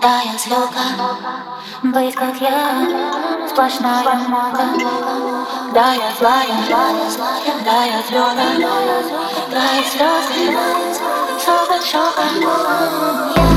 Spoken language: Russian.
Да, я слега, быть как я, сплошная мука. Да, я злая, да, я злёна, да, и слезы, слезы шока.